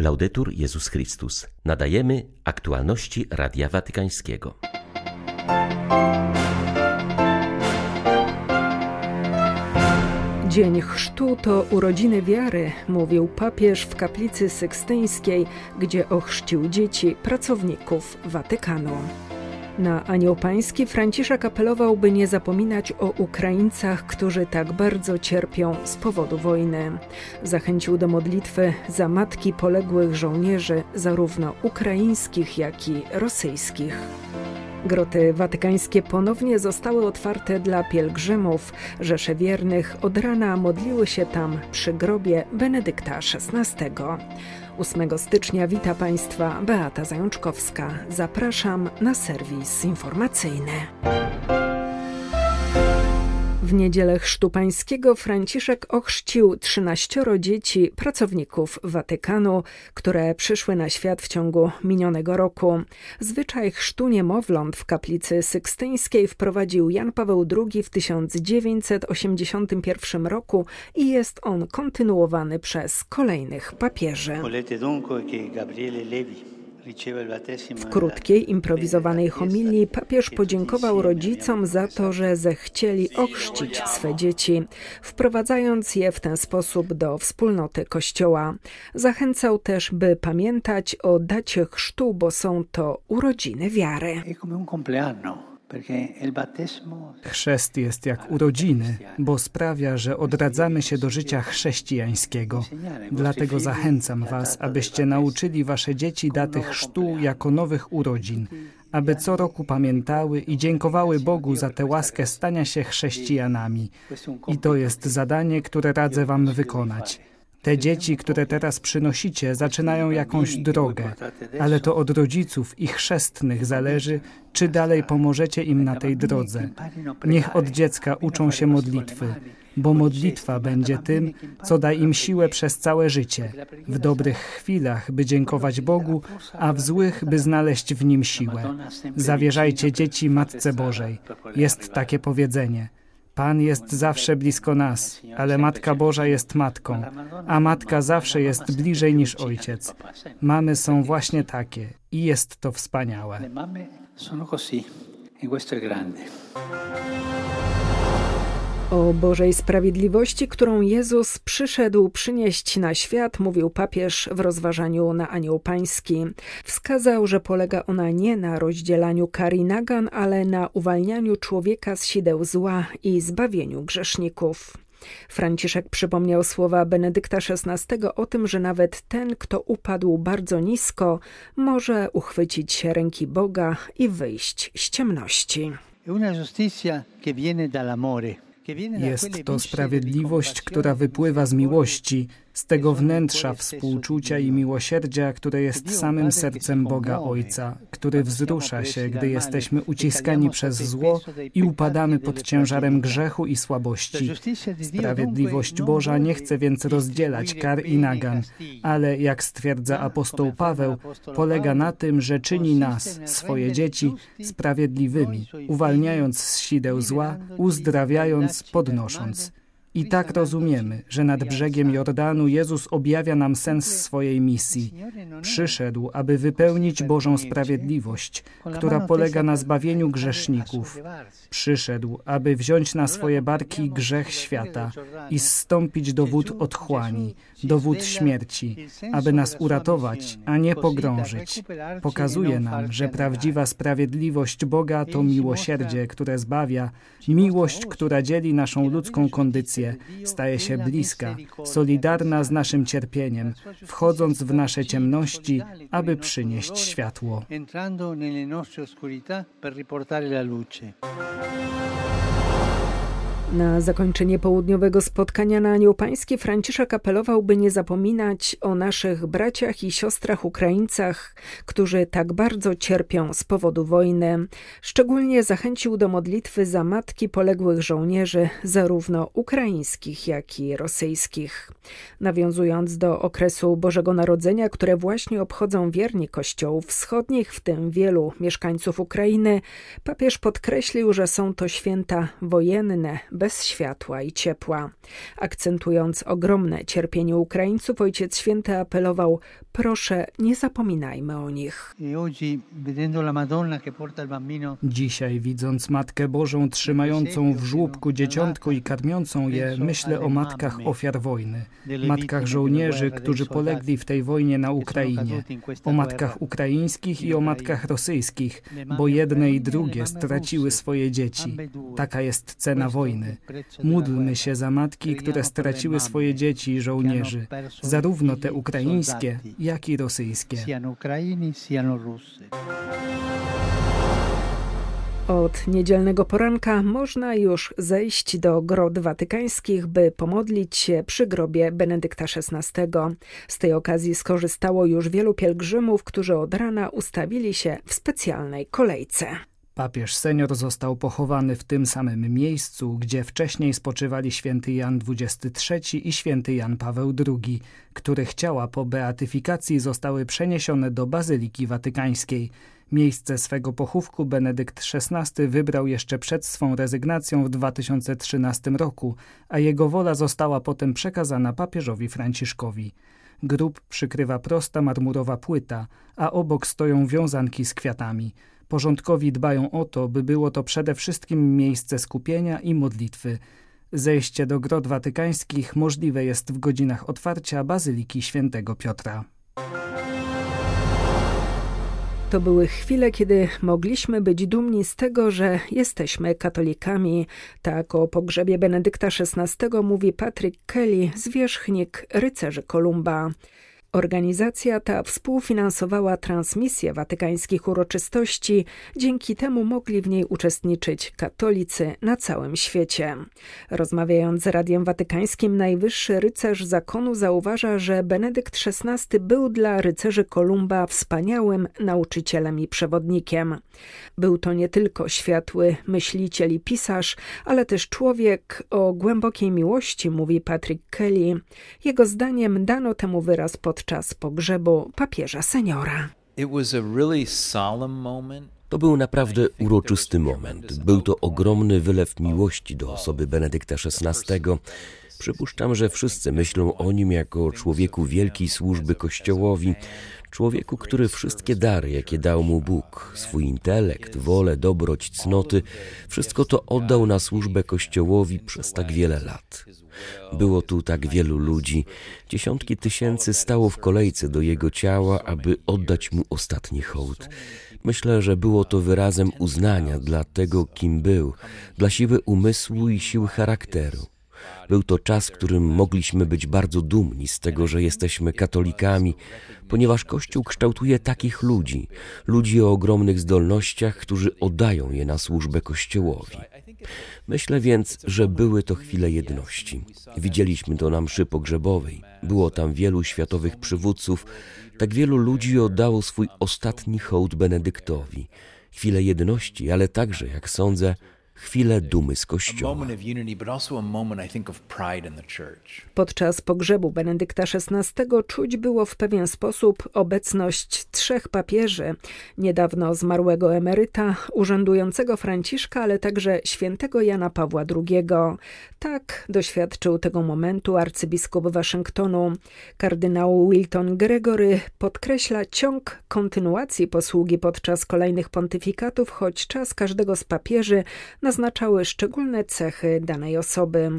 Laudetur Jezus Chrystus. Nadajemy aktualności Radia Watykańskiego. Dzień chrztu to urodziny wiary, mówił papież w kaplicy sykstyńskiej, gdzie ochrzcił dzieci pracowników Watykanu. Na Anioł Pański Franciszek apelował, by nie zapominać o Ukraińcach, którzy tak bardzo cierpią z powodu wojny. Zachęcił do modlitwy za matki poległych żołnierzy, zarówno ukraińskich, jak i rosyjskich. Groty watykańskie ponownie zostały otwarte dla pielgrzymów. Rzesze wiernych od rana modliły się tam przy grobie Benedykta XVI. 8 stycznia wita Państwa Beata Zajączkowska. Zapraszam na serwis informacyjny. W niedzielę chrztu pańskiego Franciszek ochrzcił 13 dzieci pracowników Watykanu, które przyszły na świat w ciągu minionego roku. Zwyczaj chrztu niemowląt w kaplicy sykstyńskiej wprowadził Jan Paweł II w 1981 roku i jest on kontynuowany przez kolejnych papieży. W krótkiej, improwizowanej homilii papież podziękował rodzicom za to, że zechcieli ochrzcić swe dzieci, wprowadzając je w ten sposób do wspólnoty Kościoła. Zachęcał też, by pamiętać o dacie chrztu, bo są to urodziny wiary. Chrzest jest jak urodziny, bo sprawia, że odradzamy się do życia chrześcijańskiego. Dlatego zachęcam Was, abyście nauczyli Wasze dzieci daty chrztu jako nowych urodzin, aby co roku pamiętały i dziękowały Bogu za tę łaskę stania się chrześcijanami. I to jest zadanie, które radzę Wam wykonać. Te dzieci, które teraz przynosicie, zaczynają jakąś drogę, ale to od rodziców i chrzestnych zależy, czy dalej pomożecie im na tej drodze. Niech od dziecka uczą się modlitwy, bo modlitwa będzie tym, co da im siłę przez całe życie, w dobrych chwilach, by dziękować Bogu, a w złych, by znaleźć w nim siłę. Zawierzajcie dzieci Matce Bożej. Jest takie powiedzenie – Pan jest zawsze blisko nas, ale Matka Boża jest matką, a matka zawsze jest bliżej niż ojciec. Mamy są właśnie takie i jest to wspaniałe. Mamy così, questo è grande. O Bożej Sprawiedliwości, którą Jezus przyszedł przynieść na świat, mówił papież w rozważaniu na Anioł Pański. Wskazał, że polega ona nie na rozdzielaniu kar i nagan, ale na uwalnianiu człowieka z sideł zła i zbawieniu grzeszników. Franciszek przypomniał słowa Benedykta XVI o tym, że nawet ten, kto upadł bardzo nisko, może uchwycić się ręki Boga i wyjść z ciemności. Una giustizia che viene dall'amore. Jest to sprawiedliwość, która wypływa z miłości, z tego wnętrza współczucia i miłosierdzia, które jest samym sercem Boga Ojca, który wzrusza się, gdy jesteśmy uciskani przez zło i upadamy pod ciężarem grzechu i słabości. Sprawiedliwość Boża nie chce więc rozdzielać kar i nagan, ale, jak stwierdza apostoł Paweł, polega na tym, że czyni nas, swoje dzieci, sprawiedliwymi, uwalniając z sideł zła, uzdrawiając, podnosząc. I tak rozumiemy, że nad brzegiem Jordanu Jezus objawia nam sens swojej misji. Przyszedł, aby wypełnić Bożą sprawiedliwość, która polega na zbawieniu grzeszników. Przyszedł, aby wziąć na swoje barki grzech świata i zstąpić do wód otchłani, do wód śmierci, aby nas uratować, a nie pogrążyć. Pokazuje nam, że prawdziwa sprawiedliwość Boga to miłosierdzie, które zbawia, miłość, która dzieli naszą ludzką kondycję staje się bliska, solidarna z naszym cierpieniem, wchodząc w nasze ciemności, aby przynieść światło. Na zakończenie południowego spotkania na Anioł Pański Franciszek apelował, by nie zapominać o naszych braciach i siostrach Ukraińcach, którzy tak bardzo cierpią z powodu wojny. Szczególnie zachęcił do modlitwy za matki poległych żołnierzy, zarówno ukraińskich, jak i rosyjskich. Nawiązując do okresu Bożego Narodzenia, które właśnie obchodzą wierni kościołów wschodnich, w tym wielu mieszkańców Ukrainy, papież podkreślił, że są to święta wojenne, bez światła i ciepła. Akcentując ogromne cierpienie Ukraińców, Ojciec Święty apelował: Proszę, nie zapominajmy o nich. Dzisiaj, widząc Matkę Bożą trzymającą w żłóbku dzieciątko i karmiącą je, myślę o matkach ofiar wojny, matkach żołnierzy, którzy polegli w tej wojnie na Ukrainie, o matkach ukraińskich i o matkach rosyjskich, bo jedne i drugie straciły swoje dzieci. Taka jest cena wojny. Módlmy się za matki, które straciły swoje dzieci i żołnierzy, zarówno te ukraińskie, jak i rosyjskie. Od niedzielnego poranka można już zejść do grot watykańskich, by pomodlić się przy grobie Benedykta XVI. Z tej okazji skorzystało już wielu pielgrzymów, którzy od rana ustawili się w specjalnej kolejce. Papież senior został pochowany w tym samym miejscu, gdzie wcześniej spoczywali święty Jan XXIII i święty Jan Paweł II, których ciała po beatyfikacji zostały przeniesione do Bazyliki Watykańskiej. Miejsce swego pochówku Benedykt XVI wybrał jeszcze przed swą rezygnacją w 2013 roku, a jego wola została potem przekazana papieżowi Franciszkowi. Grób przykrywa prosta marmurowa płyta, a obok stoją wiązanki z kwiatami. Porządkowi dbają o to, by było to przede wszystkim miejsce skupienia i modlitwy. Zejście do grot watykańskich możliwe jest w godzinach otwarcia Bazyliki Świętego Piotra. To były chwile, kiedy mogliśmy być dumni z tego, że jesteśmy katolikami. Tak o pogrzebie Benedykta XVI mówi Patrick Kelly, zwierzchnik rycerzy Kolumba. Organizacja ta współfinansowała transmisję watykańskich uroczystości, dzięki temu mogli w niej uczestniczyć katolicy na całym świecie. Rozmawiając z Radiem Watykańskim, najwyższy rycerz zakonu zauważa, że Benedykt XVI był dla rycerzy Kolumba wspaniałym nauczycielem i przewodnikiem. Był to nie tylko światły myśliciel i pisarz, ale też człowiek o głębokiej miłości, mówi Patrick Kelly. Jego zdaniem dano temu wyraz pod podczas pogrzebu papieża seniora. To był naprawdę uroczysty moment. Był to ogromny wylew miłości do osoby Benedykta XVI. Przypuszczam, że wszyscy myślą o nim jako o człowieku wielkiej służby Kościołowi, człowieku, który wszystkie dary, jakie dał mu Bóg, swój intelekt, wolę, dobroć, cnoty, wszystko to oddał na służbę Kościołowi przez tak wiele lat. Było tu tak wielu ludzi, dziesiątki tysięcy stało w kolejce do jego ciała, aby oddać mu ostatni hołd. Myślę, że było to wyrazem uznania dla tego, kim był, dla siły umysłu i siły charakteru. Był to czas, w którym mogliśmy być bardzo dumni z tego, że jesteśmy katolikami, ponieważ Kościół kształtuje takich ludzi, ludzi o ogromnych zdolnościach, którzy oddają je na służbę Kościołowi. Myślę więc, że były to chwile jedności. Widzieliśmy to na mszy pogrzebowej. Było tam wielu światowych przywódców, tak wielu ludzi oddało swój ostatni hołd Benedyktowi. Chwile jedności, ale także, jak sądzę, chwilę dumy z Kościoła. Podczas pogrzebu Benedykta XVI czuć było w pewien sposób obecność trzech papieży, niedawno zmarłego emeryta, urzędującego Franciszka, ale także świętego Jana Pawła II. Tak doświadczył tego momentu arcybiskup Waszyngtonu. Kardynał Wilton Gregory podkreśla ciąg kontynuacji posługi podczas kolejnych pontyfikatów, choć czas każdego z papieży naznaczały szczególne cechy danej osoby.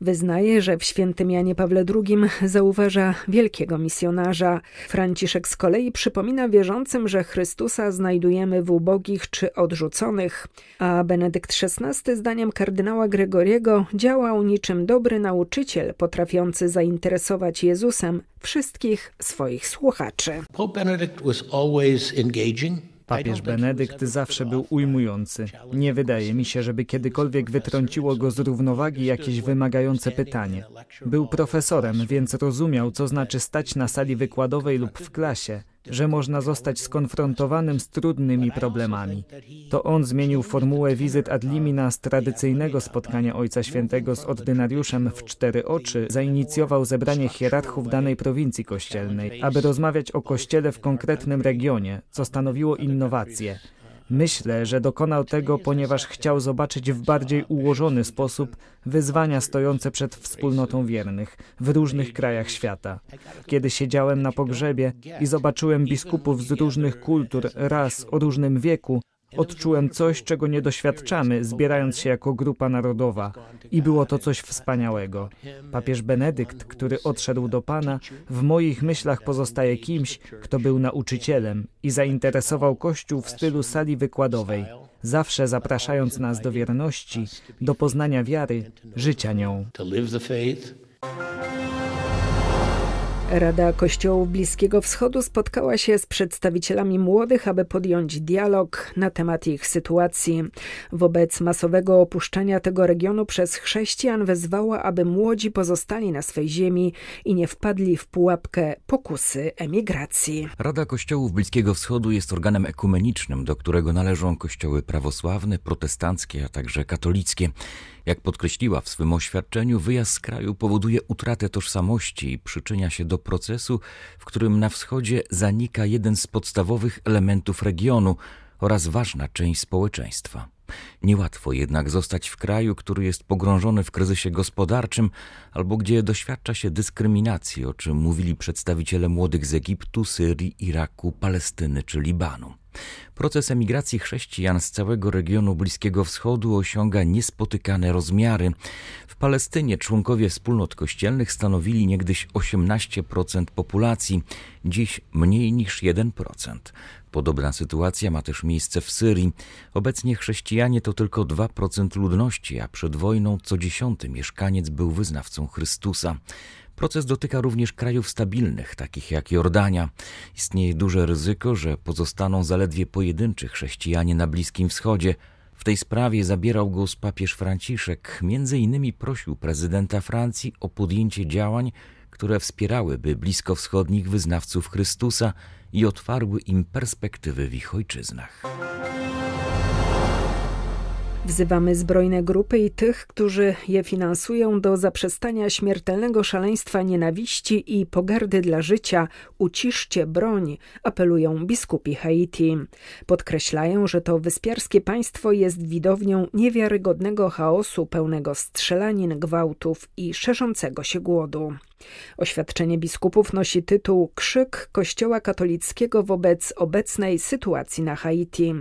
Wyznaje, że w świętym Janie Pawle II zauważa wielkiego misjonarza. Franciszek z kolei przypomina wierzącym, że Chrystusa znajdujemy w ubogich czy odrzuconych, a Benedykt XVI zdaniem kardynała Gregoriego działał niczym dobry nauczyciel potrafiący zainteresować Jezusem wszystkich swoich słuchaczy. Pope Benedict was always engaging Papież Benedykt zawsze był ujmujący. Nie wydaje mi się, żeby kiedykolwiek wytrąciło go z równowagi jakieś wymagające pytanie. Był profesorem, więc rozumiał, co znaczy stać na sali wykładowej lub w klasie że można zostać skonfrontowanym z trudnymi problemami. To on zmienił formułę wizyt ad limina z tradycyjnego spotkania Ojca Świętego z ordynariuszem w cztery oczy, zainicjował zebranie hierarchów danej prowincji kościelnej, aby rozmawiać o kościele w konkretnym regionie, co stanowiło innowację. Myślę, że dokonał tego, ponieważ chciał zobaczyć w bardziej ułożony sposób wyzwania stojące przed wspólnotą wiernych w różnych krajach świata. Kiedy siedziałem na pogrzebie i zobaczyłem biskupów z różnych kultur, ras, o różnym wieku, Odczułem coś, czego nie doświadczamy, zbierając się jako grupa narodowa. I było to coś wspaniałego. Papież Benedykt, który odszedł do Pana, w moich myślach pozostaje kimś, kto był nauczycielem i zainteresował Kościół w stylu sali wykładowej, zawsze zapraszając nas do wierności, do poznania wiary, życia nią. Rada Kościołów Bliskiego Wschodu spotkała się z przedstawicielami młodych, aby podjąć dialog na temat ich sytuacji. Wobec masowego opuszczania tego regionu przez chrześcijan wezwała, aby młodzi pozostali na swej ziemi i nie wpadli w pułapkę pokusy emigracji. Rada Kościołów Bliskiego Wschodu jest organem ekumenicznym, do którego należą kościoły prawosławne, protestanckie, a także katolickie. Jak podkreśliła w swym oświadczeniu, wyjazd z kraju powoduje utratę tożsamości i przyczynia się do procesu, w którym na wschodzie zanika jeden z podstawowych elementów regionu oraz ważna część społeczeństwa. Niełatwo jednak zostać w kraju, który jest pogrążony w kryzysie gospodarczym albo gdzie doświadcza się dyskryminacji, o czym mówili przedstawiciele młodych z Egiptu, Syrii, Iraku, Palestyny czy Libanu. Proces emigracji chrześcijan z całego regionu Bliskiego Wschodu osiąga niespotykane rozmiary. W Palestynie członkowie wspólnot kościelnych stanowili niegdyś 18% populacji, dziś mniej niż 1%. Podobna sytuacja ma też miejsce w Syrii. Obecnie chrześcijanie to tylko 2% ludności, a przed wojną co dziesiąty mieszkaniec był wyznawcą Chrystusa. Proces dotyka również krajów stabilnych, takich jak Jordania. Istnieje duże ryzyko, że pozostaną zaledwie pojedynczy chrześcijanie na Bliskim Wschodzie. W tej sprawie zabierał głos papież Franciszek. Między innymi prosił prezydenta Francji o podjęcie działań, które wspierałyby bliskowschodnich wyznawców Chrystusa i otwarły im perspektywy w ich ojczyznach. Wzywamy zbrojne grupy i tych, którzy je finansują do zaprzestania śmiertelnego szaleństwa nienawiści i pogardy dla życia. Uciszcie broń, apelują biskupi Haiti. Podkreślają, że to wyspiarskie państwo jest widownią niewiarygodnego chaosu pełnego strzelanin, gwałtów i szerzącego się głodu. Oświadczenie biskupów nosi tytuł Krzyk Kościoła katolickiego wobec obecnej sytuacji na Haiti.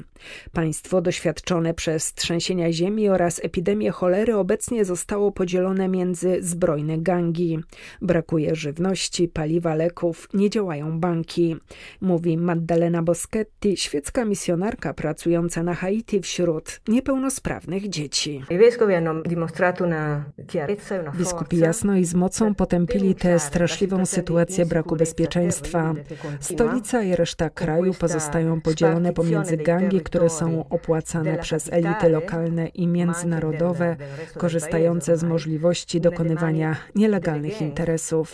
Państwo doświadczone przez trzęsienia ziemi oraz epidemię cholery obecnie zostało podzielone między zbrojne gangi. Brakuje żywności, paliwa, leków, nie działają banki. Mówi Maddalena Boschetti, świecka misjonarka pracująca na Haiti wśród niepełnosprawnych dzieci. Biskupi jasno i z mocą potępili tę straszliwą sytuację braku bezpieczeństwa. Stolica i reszta kraju pozostają podzielone pomiędzy gangi, które są opłacane przez elity lokalne i międzynarodowe, korzystające z możliwości dokonywania nielegalnych interesów.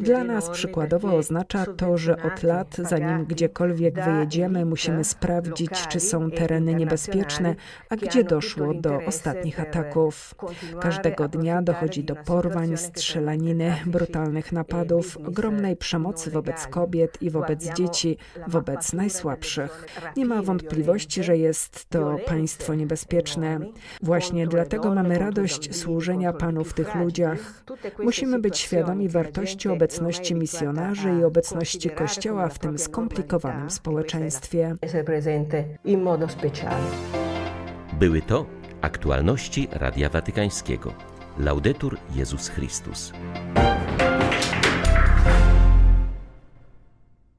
Dla nas przykładowo oznacza to, że od lat, zanim gdziekolwiek wyjedziemy, musimy sprawdzić, czy są tereny niebezpieczne, a gdzie doszło do ostatnich ataków. Każdego dnia dochodzi do porwań, strzelaniny, brutalnych napadów, ogromnej przemocy wobec kobiet i wobec dzieci, wobec najsłabszych. Nie ma wątpliwości, że jest to państwo niebezpieczne. Właśnie dlatego mamy radość służenia Panu w tych ludziach. Musimy być świadomi wartości obecności misjonarzy i obecności Kościoła w tym skomplikowanym społeczeństwie. Były to aktualności Radia Watykańskiego. Laudetur Jezus Chrystus.